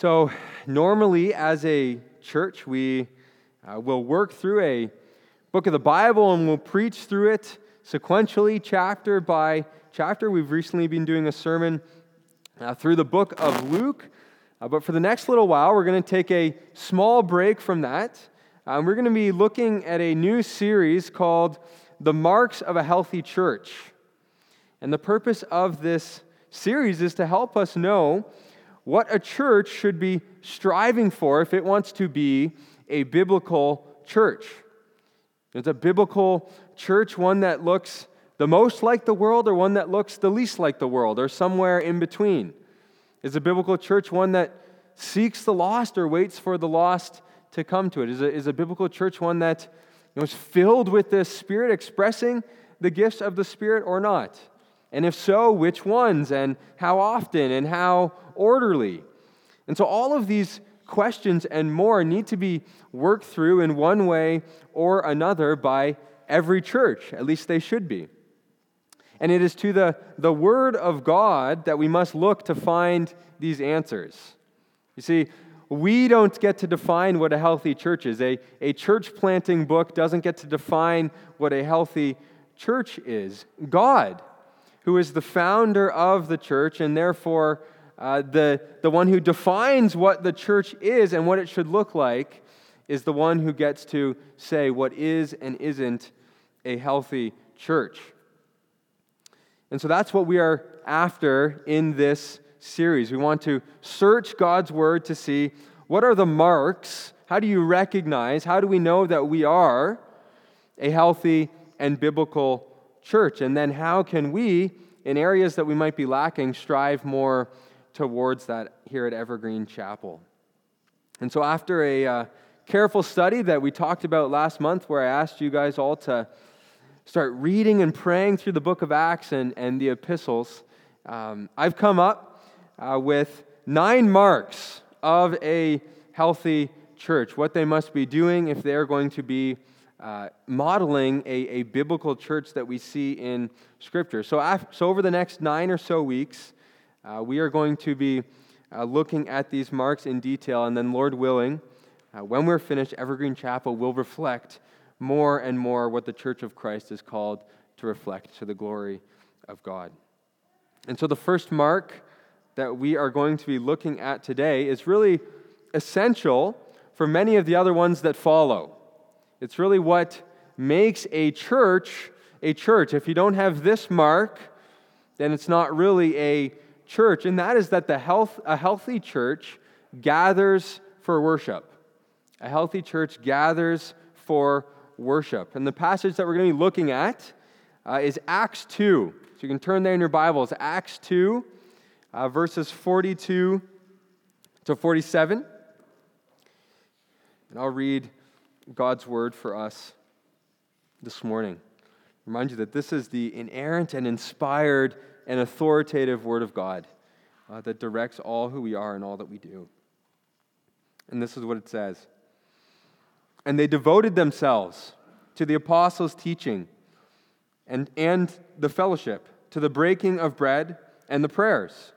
So, normally as a church, we uh, will work through a book of the Bible and we'll preach through it sequentially, chapter by chapter. We've recently been doing a sermon uh, through the book of Luke. Uh, but for the next little while, we're going to take a small break from that. Um, we're going to be looking at a new series called The Marks of a Healthy Church. And the purpose of this series is to help us know what a church should be striving for if it wants to be a biblical church. It's a biblical church, one that looks the most like the world or one that looks the least like the world or somewhere in between. Is a biblical church one that seeks the lost or waits for the lost to come to it? Is a, is a biblical church one that you know, is filled with the Spirit, expressing the gifts of the Spirit or not? And if so, which ones and how often and how orderly? And so all of these questions and more need to be worked through in one way or another by every church. At least they should be. And it is to the, the Word of God that we must look to find these answers. You see, we don't get to define what a healthy church is. A, a church planting book doesn't get to define what a healthy church is. God who is the founder of the church and therefore uh, the, the one who defines what the church is and what it should look like, is the one who gets to say what is and isn't a healthy church. And so that's what we are after in this series. We want to search God's word to see what are the marks, how do you recognize, how do we know that we are a healthy and biblical church? And then how can we, in areas that we might be lacking, strive more towards that here at Evergreen Chapel? And so, after a uh, careful study that we talked about last month, where I asked you guys all to start reading and praying through the book of Acts and, and the epistles, um, I've come up uh, with nine marks of a healthy church, what they must be doing if they're going to be uh, modeling a, a biblical church that we see in Scripture. So, after, so over the next nine or so weeks, uh, we are going to be uh, looking at these marks in detail, and then, Lord willing, uh, when we're finished, Evergreen Chapel will reflect more and more what the Church of Christ is called to reflect to the glory of God. And so, the first mark that we are going to be looking at today is really essential for many of the other ones that follow. It's really what makes a church a church. If you don't have this mark, then it's not really a church, and that is that the health, a healthy church gathers for worship. A healthy church gathers for worship. And the passage that we're going to be looking at uh, is Acts 2. So you can turn there in your Bibles, Acts 2, uh, verses 42 to 47. And I'll read God's word for us this morning. Remind you that this is the inerrant and inspired and authoritative word of God uh, that directs all who we are and all that we do. And this is what it says. And they devoted themselves to the apostles' teaching and, and the fellowship, to the breaking of bread and the prayers.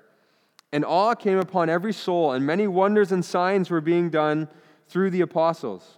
And awe came upon every soul, and many wonders and signs were being done through the apostles.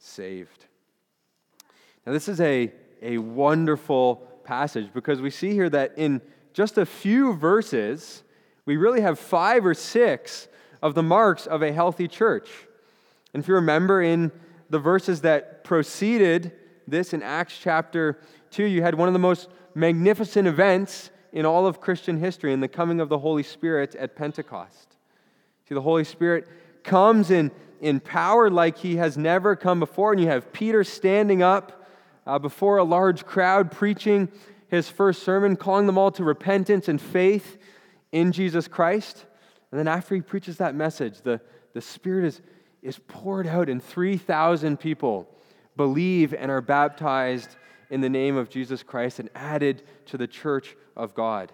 saved. Now, this is a, a wonderful passage because we see here that in just a few verses, we really have five or six of the marks of a healthy church. And if you remember in the verses that preceded this in Acts chapter 2, you had one of the most magnificent events in all of Christian history in the coming of the Holy Spirit at Pentecost. See, the Holy Spirit comes in, in power like he has never come before, and you have Peter standing up uh, before a large crowd preaching his first sermon, calling them all to repentance and faith in Jesus Christ. And then after he preaches that message, the, the Spirit is, is poured out, and 3,000 people believe and are baptized in the name of Jesus Christ and added to the church of God.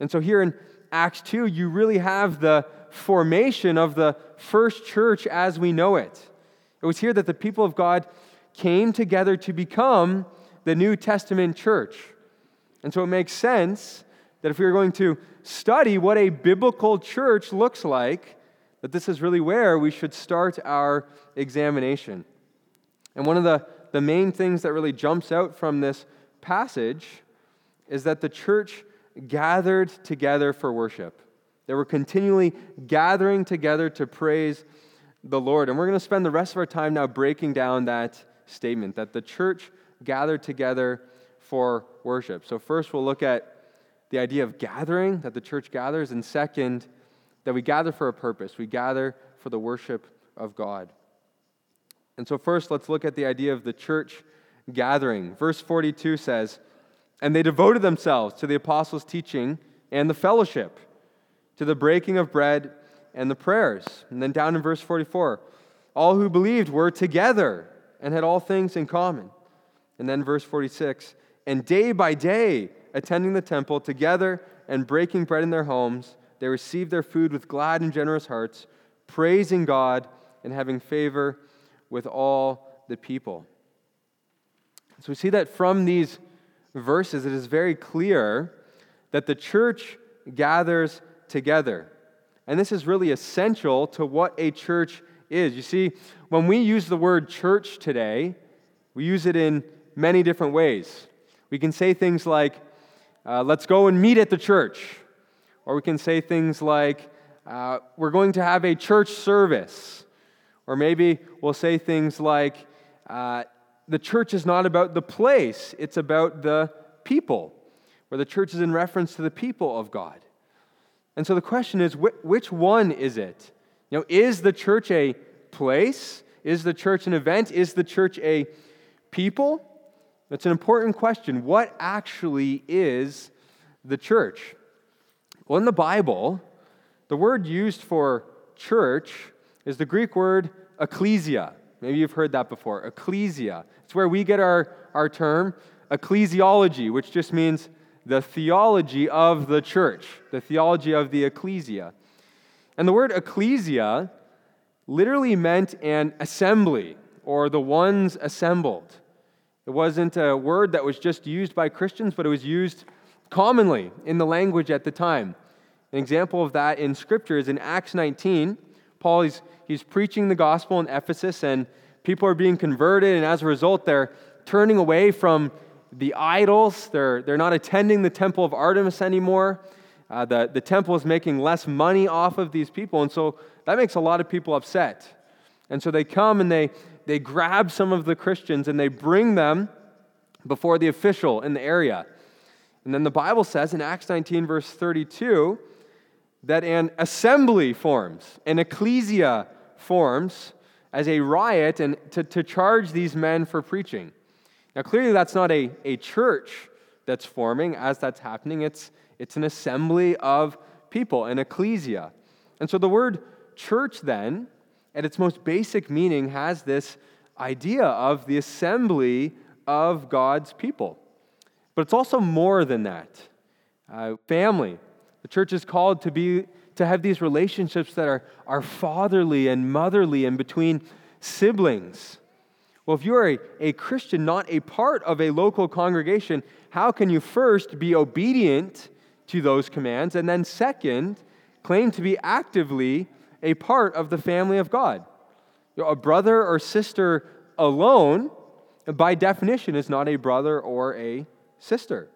And so here in Acts 2, you really have the formation of the first church as we know it. It was here that the people of God came together to become the New Testament church. And so it makes sense that if we are going to study what a biblical church looks like, that this is really where we should start our examination. And one of the, the main things that really jumps out from this passage is that the church gathered together for worship. They were continually gathering together to praise the Lord. And we're going to spend the rest of our time now breaking down that statement that the church gathered together for worship. So, first, we'll look at the idea of gathering, that the church gathers, and second, that we gather for a purpose. We gather for the worship of God. And so, first, let's look at the idea of the church gathering. Verse 42 says, And they devoted themselves to the apostles' teaching and the fellowship, to the breaking of bread and the prayers. And then down in verse 44, all who believed were together and had all things in common. And then verse 46, and day by day, attending the temple together and breaking bread in their homes, they received their food with glad and generous hearts, praising God and having favor with all the people. So we see that from these verses, it is very clear that the church gathers together. And this is really essential to what a church is. You see, when we use the word church today, we use it in many different ways. We can say things like, uh, let's go and meet at the church. Or we can say things like, uh, we're going to have a church service. Or maybe we'll say things like, uh, the church is not about the place, it's about the people, where the church is in reference to the people of God. And so the question is which one is it? You know, is the church a place? Is the church an event? Is the church a people? That's an important question. What actually is the church? Well, in the Bible, the word used for church is the Greek word ecclesia. Maybe you've heard that before. Ecclesia. It's where we get our, our term ecclesiology, which just means the theology of the church, the theology of the ecclesia. And the word ecclesia literally meant an assembly or the ones assembled. It wasn't a word that was just used by Christians, but it was used commonly in the language at the time. An example of that in Scripture is in Acts 19. Paul, he's, he's preaching the gospel in Ephesus, and people are being converted, and as a result, they're turning away from the idols. They're, they're not attending the temple of Artemis anymore. Uh, the, the temple is making less money off of these people. And so that makes a lot of people upset. And so they come and they, they grab some of the Christians and they bring them before the official in the area. And then the Bible says in Acts 19, verse 32, that an assembly forms, an ecclesia forms as a riot and to, to charge these men for preaching. Now, clearly, that's not a, a church that's forming as that's happening. It's, it's an assembly of people, an ecclesia. And so the word church, then, at its most basic meaning, has this idea of the assembly of God's people. But it's also more than that. Uh, family. The church is called to be to have these relationships that are, are fatherly and motherly and between siblings. Well, if you're a, a Christian, not a part of a local congregation, how can you first be obedient to those commands and then, second, claim to be actively a part of the family of God? You a brother or sister alone, by definition, is not a brother or a sister.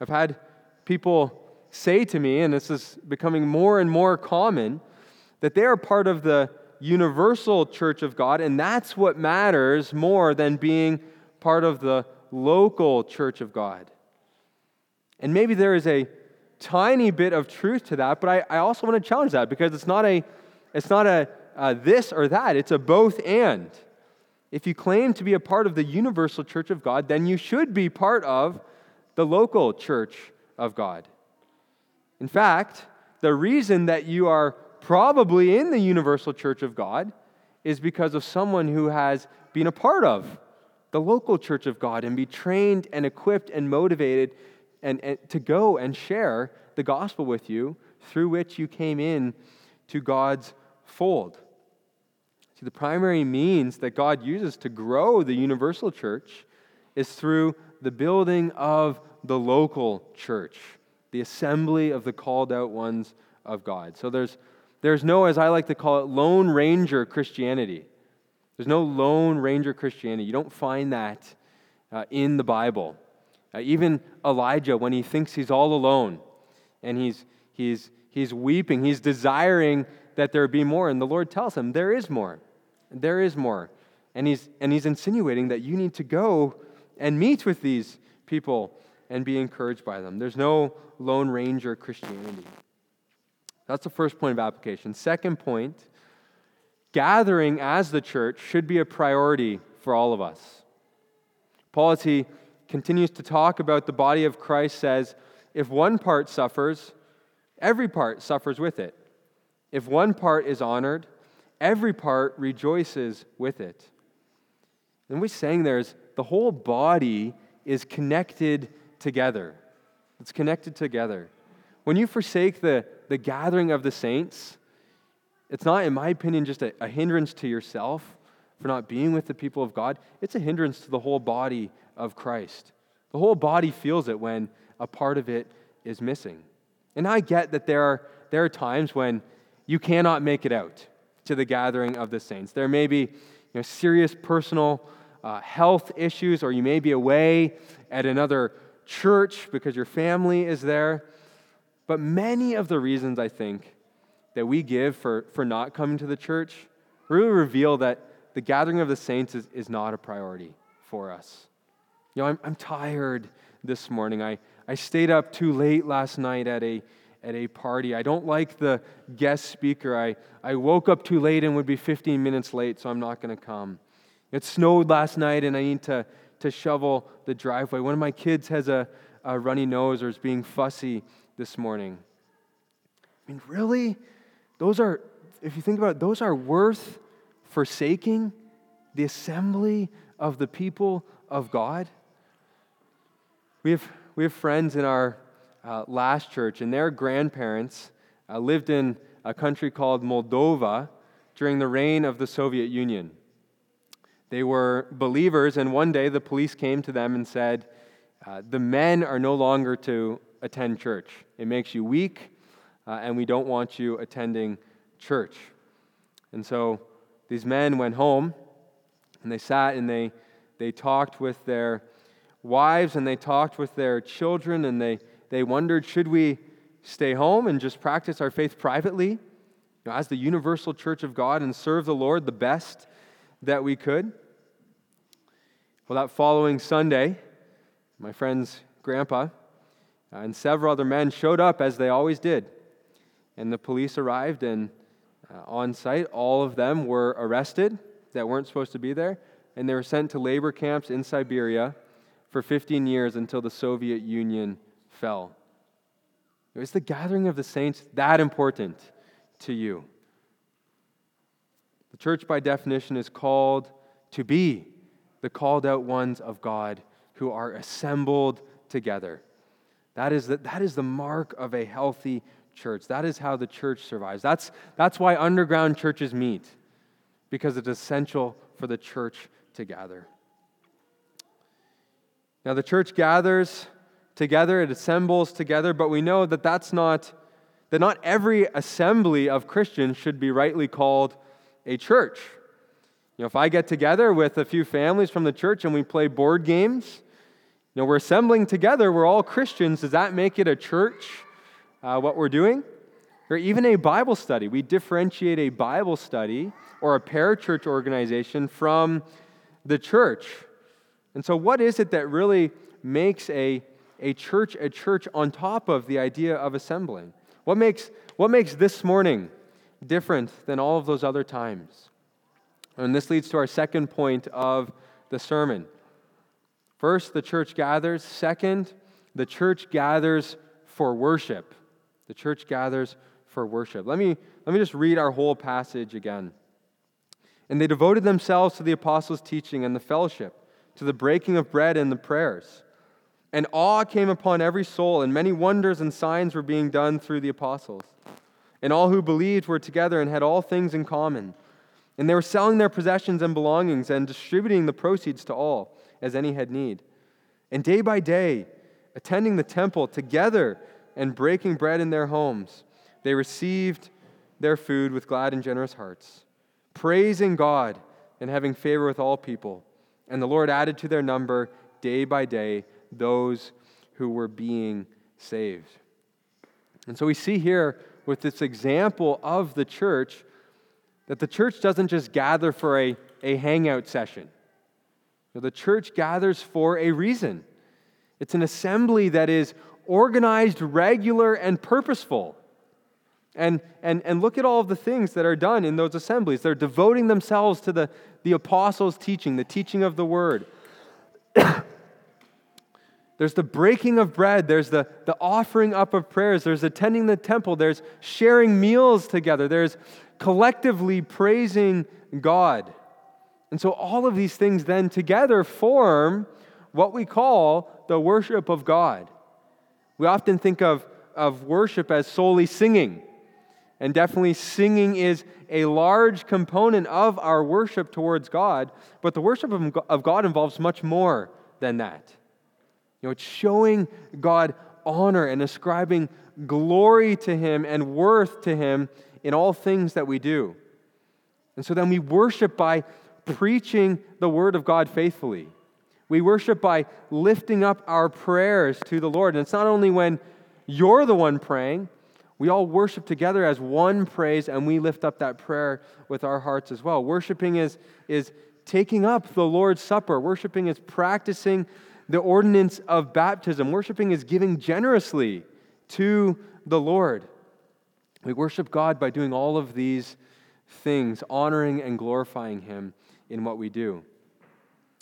I've had people say to me, and this is becoming more and more common, that they are part of the universal church of God, and that's what matters more than being part of the local church of God. And maybe there is a tiny bit of truth to that, but I, I also want to challenge that because it's not a, it's not a uh, this or that, it's a both and. If you claim to be a part of the universal church of God, then you should be part of the local church of God. In fact, the reason that you are probably in the universal church of God is because of someone who has been a part of the local church of God and be trained and equipped and motivated and, and to go and share the gospel with you through which you came in to God's fold. See, the primary means that God uses to grow the universal church is through the building of the local church, the assembly of the called out ones of God. So there's, there's no, as I like to call it, Lone Ranger Christianity. There's no Lone Ranger Christianity. You don't find that uh, in the Bible. Uh, even Elijah, when he thinks he's all alone and he's, he's, he's weeping, he's desiring that there be more. And the Lord tells him, There is more. There is more. And he's, and he's insinuating that you need to go and meet with these people and be encouraged by them. There's no Lone Ranger Christianity. That's the first point of application. Second point gathering as the church should be a priority for all of us. Paul, as he continues to talk about the body of Christ, says, if one part suffers, every part suffers with it. If one part is honored, every part rejoices with it. And we saying there is the whole body is connected together. It's connected together. When you forsake the, the gathering of the saints, it's not, in my opinion, just a, a hindrance to yourself for not being with the people of God. It's a hindrance to the whole body of Christ. The whole body feels it when a part of it is missing. And I get that there are, there are times when you cannot make it out to the gathering of the saints. There may be you know, serious personal uh, health issues, or you may be away at another church because your family is there. But many of the reasons I think that we give for, for not coming to the church really reveal that the gathering of the saints is, is not a priority for us. You know, I'm, I'm tired this morning. I, I stayed up too late last night at a, at a party. I don't like the guest speaker. I, I woke up too late and would be 15 minutes late, so I'm not going to come. It snowed last night and I need to, to shovel the driveway. One of my kids has a, a runny nose or is being fussy this morning. I mean, really? Those are, if you think about it, those are worth forsaking the assembly of the people of God? We have, we have friends in our uh, last church, and their grandparents uh, lived in a country called Moldova during the reign of the Soviet Union. They were believers, and one day the police came to them and said, uh, The men are no longer to attend church. It makes you weak, uh, and we don't want you attending church. And so these men went home, and they sat and they, they talked with their wives, and they talked with their children, and they, they wondered should we stay home and just practice our faith privately you know, as the universal church of God and serve the Lord the best that we could. Well, that following Sunday, my friend's grandpa and several other men showed up as they always did. And the police arrived, and uh, on site, all of them were arrested that weren't supposed to be there, and they were sent to labor camps in Siberia for 15 years until the Soviet Union fell. Is the gathering of the saints that important to you? The church, by definition, is called to be the called out ones of God who are assembled together. That is the, that is the mark of a healthy church. That is how the church survives. That's, that's why underground churches meet, because it's essential for the church to gather. Now, the church gathers together, it assembles together, but we know that that's not, that not every assembly of Christians should be rightly called a church. You know, if I get together with a few families from the church and we play board games, know, we're assembling together, we're all Christians. Does that make it a church, uh, what we're doing? Or even a Bible study. We differentiate a Bible study or a parachurch organization from the church. And so, what is it that really makes a, a church a church on top of the idea of assembling? What makes, what makes this morning different than all of those other times. And this leads to our second point of the sermon. First, the church gathers. Second, the church gathers for worship. The church gathers for worship. Let me, let me just read our whole passage again. And they devoted themselves to the apostles' teaching and the fellowship, to the breaking of bread and the prayers. And awe came upon every soul, and many wonders and signs were being done through the apostles. And all who believed were together and had all things in common. And they were selling their possessions and belongings and distributing the proceeds to all, as any had need. And day by day, attending the temple together and breaking bread in their homes, they received their food with glad and generous hearts, praising God and having favor with all people. And the Lord added to their number day by day those who were being saved. And so we see here with this example of the church that the church doesn't just gather for a, a hangout session. The church gathers for a reason. It's an assembly that is organized, regular, and purposeful. And, and, and look at all of the things that are done in those assemblies. They're devoting themselves to the, the apostles' teaching, the teaching of the word. there's the breaking of bread, there's the, the offering up of prayers, there's attending the temple, there's sharing meals together, there's collectively praising God. And so all of these things then together form what we call the worship of God. We often think of, of worship as solely singing. And definitely, singing is a large component of our worship towards God, but the worship of God involves much more than that. You know, it's showing God honor and ascribing glory to Him and worth to Him in all things that we do. And so then we worship by preaching the Word of God faithfully. We worship by lifting up our prayers to the Lord. And it's not only when you're the one praying, we all worship together as one praise and we lift up that prayer with our hearts as well. Worshiping is, is taking up the Lord's Supper, worshiping is practicing the ordinance of baptism, worshiping is giving generously to the Lord. We worship God by doing all of these things, honoring and glorifying Him in what we do.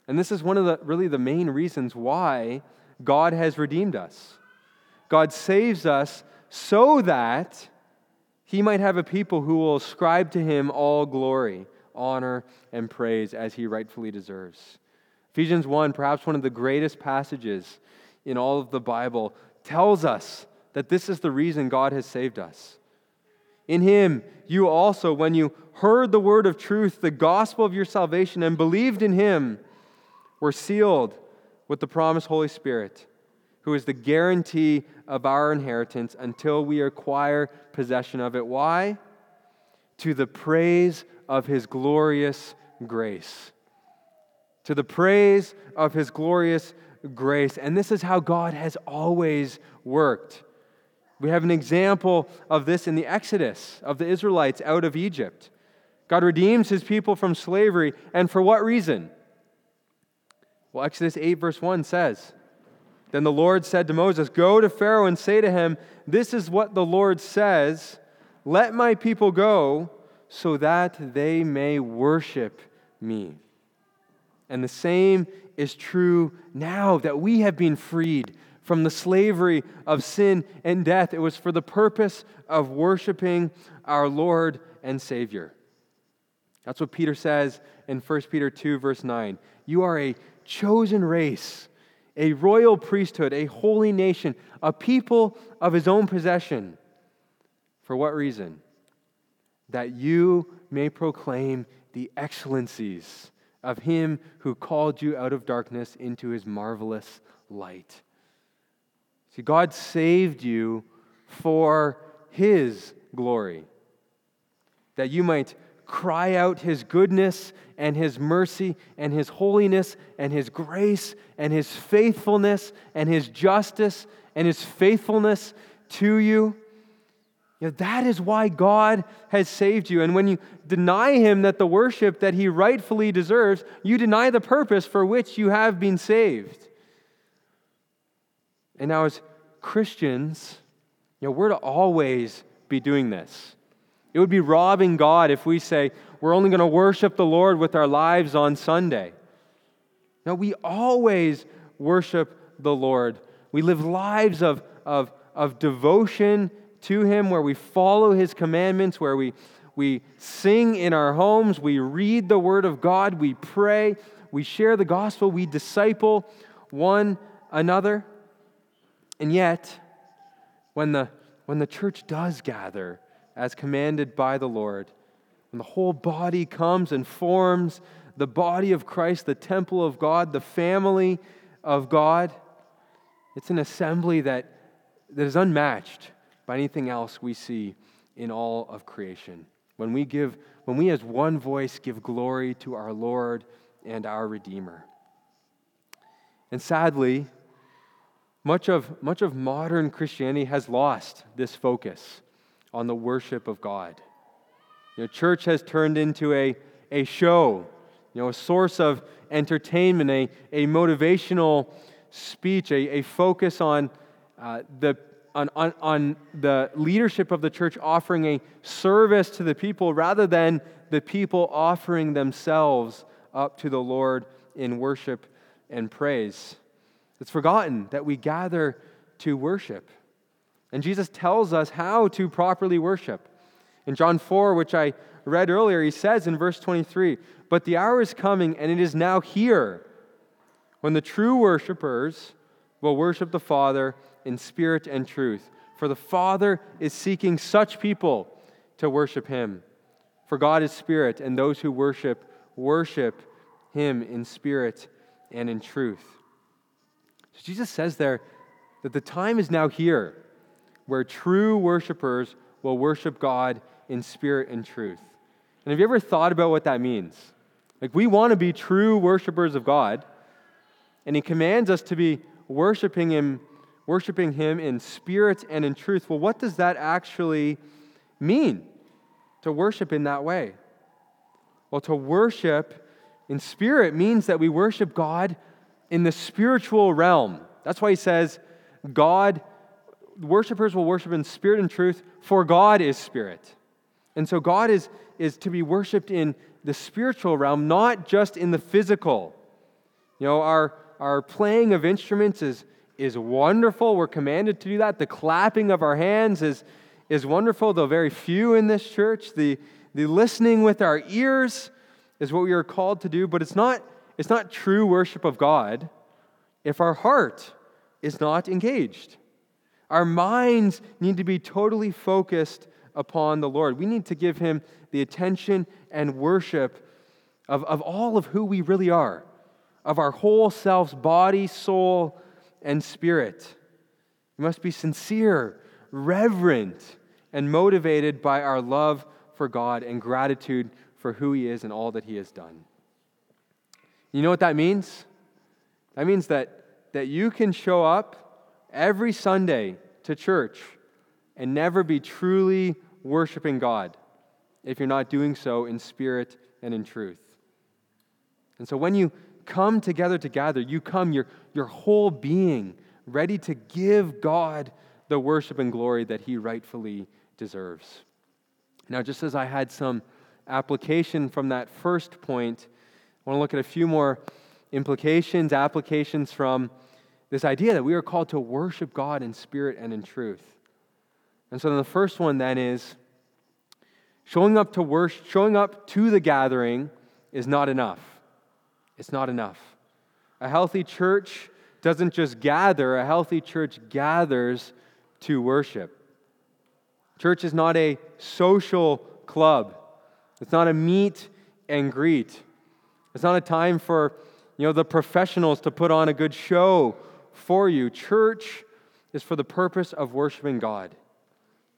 And this is one of the really the main reasons why God has redeemed us. God saves us so that he might have a people who will ascribe to him all glory, honor, and praise as he rightfully deserves. Ephesians 1, perhaps one of the greatest passages in all of the Bible, tells us that this is the reason God has saved us. In him, you also, when you heard the word of truth, the gospel of your salvation, and believed in him, were sealed with the promised Holy Spirit, who is the guarantee of our inheritance until we acquire possession of it. Why? To the praise of his glorious grace. To the praise of his glorious grace. And this is how God has always worked. We have an example of this in the Exodus of the Israelites out of Egypt. God redeems his people from slavery, and for what reason? Well, Exodus 8, verse 1 says, Then the Lord said to Moses, Go to Pharaoh and say to him, This is what the Lord says Let my people go so that they may worship me. And the same is true now that we have been freed from the slavery of sin and death. It was for the purpose of worshiping our Lord and Savior. That's what Peter says in 1 Peter 2, verse 9. You are a chosen race, a royal priesthood, a holy nation, a people of his own possession. For what reason? That you may proclaim the excellencies of him who called you out of darkness into his marvelous light. See, God saved you for his glory, that you might cry out his goodness and his mercy and his holiness and his grace and his faithfulness and his justice and his faithfulness to you. You know, that is why God has saved you. And when you deny him that the worship that he rightfully deserves, you deny the purpose for which you have been saved. And now, as Christians, you know, we're to always be doing this. It would be robbing God if we say, we're only going to worship the Lord with our lives on Sunday. No, we always worship the Lord. We live lives of, of, of devotion to Him, where we follow His commandments, where we, we sing in our homes, we read the Word of God, we pray, we share the gospel, we disciple one another. And yet, when the, when the church does gather as commanded by the Lord, when the whole body comes and forms the body of Christ, the temple of God, the family of God, it's an assembly that, that is unmatched by anything else we see in all of creation. When we give, when we as one voice give glory to our Lord and our Redeemer. And sadly, much of, much of modern Christianity has lost this focus on the worship of God. You know, church has turned into a, a show, you know, a source of entertainment, a, a motivational speech, a, a focus on, uh, the, on, on, on the leadership of the church offering a service to the people rather than the people offering themselves up to the Lord in worship and praise. It's forgotten that we gather to worship. And Jesus tells us how to properly worship. In John 4, which I read earlier, he says in verse 23 But the hour is coming, and it is now here, when the true worshipers will worship the Father in spirit and truth. For the Father is seeking such people to worship him. For God is spirit, and those who worship, worship him in spirit and in truth. So Jesus says there that the time is now here where true worshipers will worship God in spirit and truth. And have you ever thought about what that means? Like, we want to be true worshipers of God, and He commands us to be worshiping Him, worshiping Him in spirit and in truth. Well, what does that actually mean to worship in that way? Well, to worship in spirit means that we worship God in the spiritual realm. That's why He says, God, worshipers will worship in spirit and truth, for God is spirit. And so God is, is to be worshiped in the spiritual realm, not just in the physical. You know, our, our playing of instruments is, is wonderful. We're commanded to do that. The clapping of our hands is, is wonderful, though very few in this church. The, the listening with our ears is what we are called to do, but it's not, it's not true worship of God if our heart is not engaged. Our minds need to be totally focused upon the Lord. We need to give him the attention and worship of, of all of who we really are, of our whole selves, body, soul, and spirit. We must be sincere, reverent, and motivated by our love for God and gratitude for who He is and all that He has done. You know what that means? That means that, that you can show up every Sunday to church and never be truly worshiping God if you're not doing so in spirit and in truth. And so when you come together to gather, you come your, your whole being ready to give God the worship and glory that he rightfully deserves. Now, just as I had some application from that first point, I want to look at a few more implications, applications from this idea that we are called to worship God in spirit and in truth. And so the first one then is showing up to worship, showing up to the gathering is not enough. It's not enough. A healthy church doesn't just gather, a healthy church gathers to worship. Church is not a social club. It's not a meet and greet. It's not a time for, you know, the professionals to put on a good show for you. Church is for the purpose of worshiping God.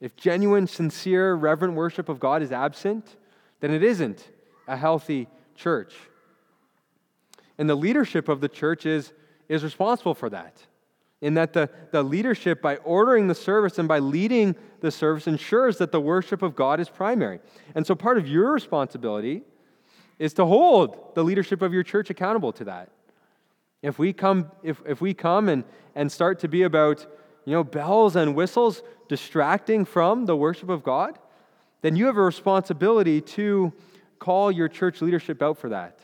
If genuine, sincere, reverent worship of God is absent, then it isn't a healthy church. And the leadership of the church is, is responsible for that. In that the, the leadership, by ordering the service and by leading the service, ensures that the worship of God is primary. And so part of your responsibility is to hold the leadership of your church accountable to that. If we come, if, if we come and, and start to be about you know, bells and whistles distracting from the worship of God, then you have a responsibility to call your church leadership out for that.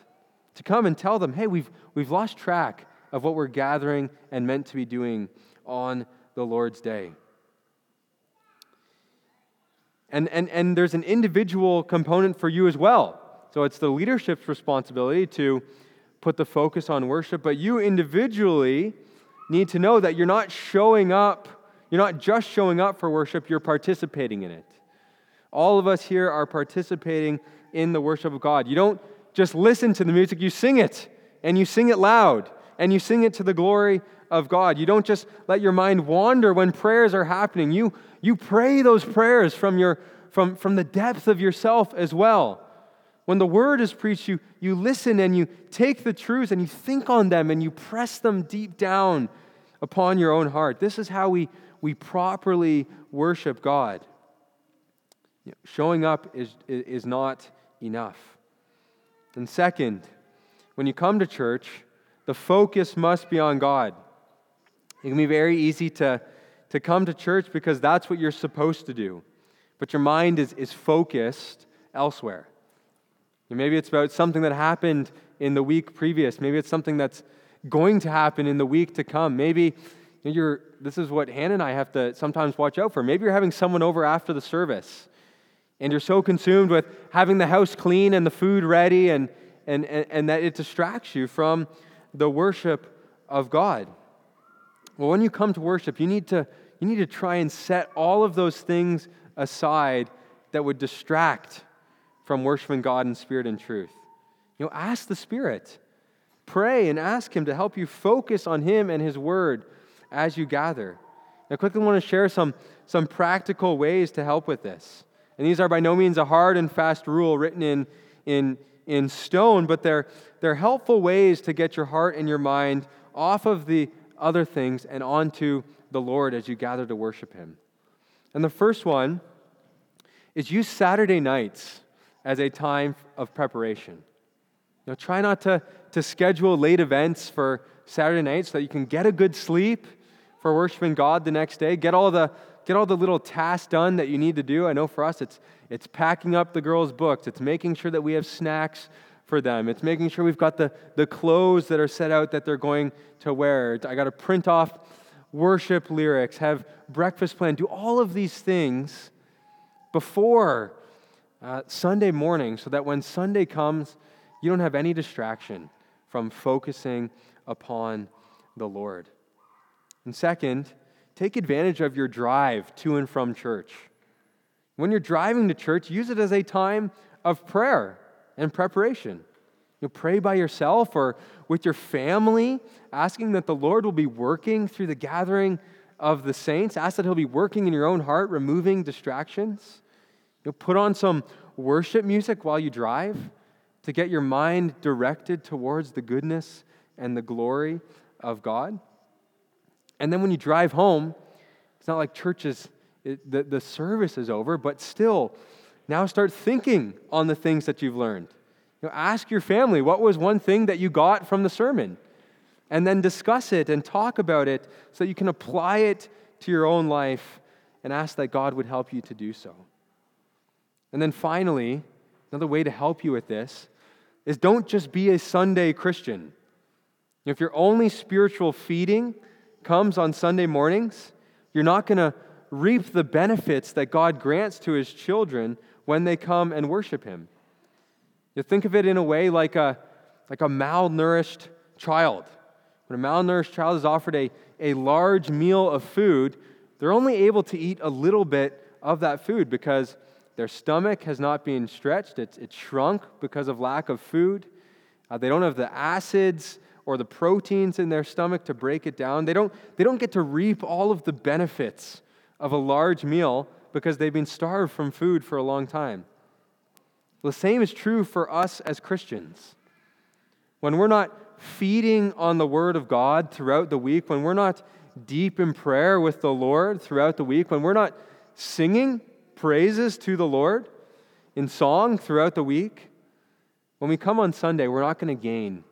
To come and tell them, hey, we've, we've lost track of what we're gathering and meant to be doing on the Lord's day. And, and, and there's an individual component for you as well. So it's the leadership's responsibility to put the focus on worship, but you individually need to know that you're not showing up, you're not just showing up for worship, you're participating in it. All of us here are participating in the worship of God. You don't just listen to the music, you sing it, and you sing it loud, and you sing it to the glory of God. You don't just let your mind wander when prayers are happening. You, you pray those prayers from, your, from, from the depth of yourself as well. When the word is preached, you, you listen and you take the truths and you think on them and you press them deep down upon your own heart. This is how we, we properly worship God. You know, showing up is, is not enough. And second, when you come to church, the focus must be on God. It can be very easy to, to come to church because that's what you're supposed to do, but your mind is, is focused elsewhere. Maybe it's about something that happened in the week previous. Maybe it's something that's going to happen in the week to come. Maybe you're, this is what Hannah and I have to sometimes watch out for. Maybe you're having someone over after the service and you're so consumed with having the house clean and the food ready and, and, and, and that it distracts you from the worship of God. Well, when you come to worship, you need to, you need to try and set all of those things aside that would distract from worshiping God in spirit and truth. You know, ask the Spirit. Pray and ask Him to help you focus on Him and His Word as you gather. I quickly want to share some, some practical ways to help with this. And these are by no means a hard and fast rule written in, in, in stone, but they're, they're helpful ways to get your heart and your mind off of the other things and onto the Lord as you gather to worship Him. And the first one is use Saturday nights as a time of preparation. Now, try not to, to schedule late events for Saturday night so that you can get a good sleep for worshiping God the next day. Get all the get all the little tasks done that you need to do. I know for us, it's, it's packing up the girls' books, it's making sure that we have snacks for them, it's making sure we've got the, the clothes that are set out that they're going to wear. I got to print off worship lyrics, have breakfast plan, do all of these things before uh, Sunday morning so that when Sunday comes, you don't have any distraction from focusing upon the Lord. And second, take advantage of your drive to and from church. When you're driving to church, use it as a time of prayer and preparation. You pray by yourself or with your family, asking that the Lord will be working through the gathering of the saints. Ask that He'll be working in your own heart, removing distractions. You put on some worship music while you drive to get your mind directed towards the goodness and the glory of God. And then when you drive home, it's not like church is, it, the, the service is over, but still, now start thinking on the things that you've learned. You know, ask your family, what was one thing that you got from the sermon? And then discuss it and talk about it so you can apply it to your own life and ask that God would help you to do so. And then finally, another way to help you with this is don't just be a Sunday Christian. If your only spiritual feeding comes on Sunday mornings, you're not going to reap the benefits that God grants to his children when they come and worship him. You think of it in a way like a, like a malnourished child. When a malnourished child is offered a, a large meal of food, they're only able to eat a little bit of that food because their stomach has not been stretched, it's, it's shrunk because of lack of food. Uh, they don't have the acids or the proteins in their stomach to break it down. They don't, they don't get to reap all of the benefits of a large meal because they've been starved from food for a long time. The same is true for us as Christians. When we're not feeding on the Word of God throughout the week, when we're not deep in prayer with the Lord throughout the week, when we're not singing praises to the Lord in song throughout the week, when we come on Sunday, we're not going to gain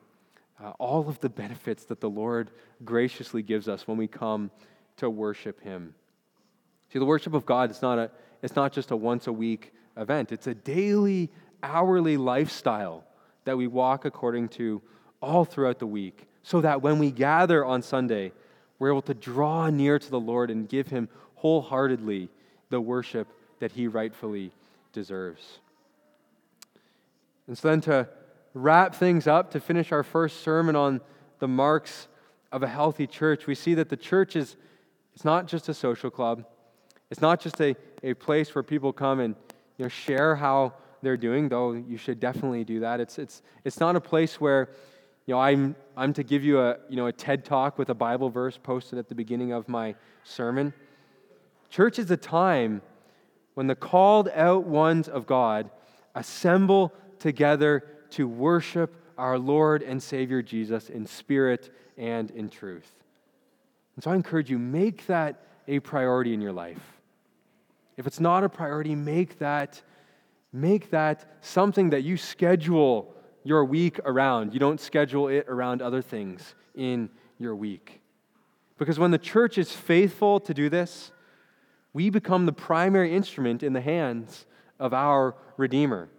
uh, all of the benefits that the Lord graciously gives us when we come to worship Him. See, the worship of God is not, a, it's not just a once a week event, it's a daily, hourly lifestyle that we walk according to all throughout the week, so that when we gather on Sunday, we're able to draw near to the Lord and give Him wholeheartedly the worship that he rightfully deserves. And so then to wrap things up, to finish our first sermon on the marks of a healthy church, we see that the church is it's not just a social club. It's not just a, a place where people come and you know, share how they're doing, though you should definitely do that. It's, it's, it's not a place where you know, I'm, I'm to give you a, you know, a TED talk with a Bible verse posted at the beginning of my sermon. Church is a time when the called out ones of God assemble together to worship our Lord and Savior Jesus in spirit and in truth. And so I encourage you, make that a priority in your life. If it's not a priority, make that, make that something that you schedule your week around. You don't schedule it around other things in your week. Because when the church is faithful to do this, we become the primary instrument in the hands of our Redeemer.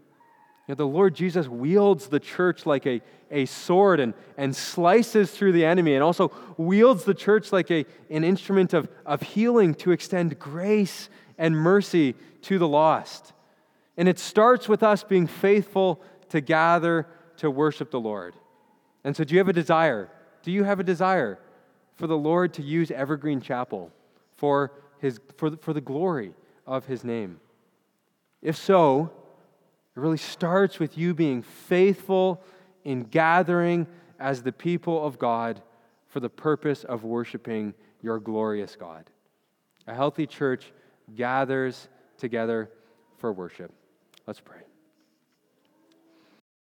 You know, the Lord Jesus wields the church like a, a sword and, and slices through the enemy, and also wields the church like a, an instrument of, of healing to extend grace and mercy to the lost. And it starts with us being faithful to gather to worship the Lord. And so, do you have a desire? Do you have a desire for the Lord to use Evergreen Chapel for, his, for, the, for the glory of his name? If so, it really starts with you being faithful in gathering as the people of God for the purpose of worshiping your glorious God. A healthy church gathers together for worship. Let's pray.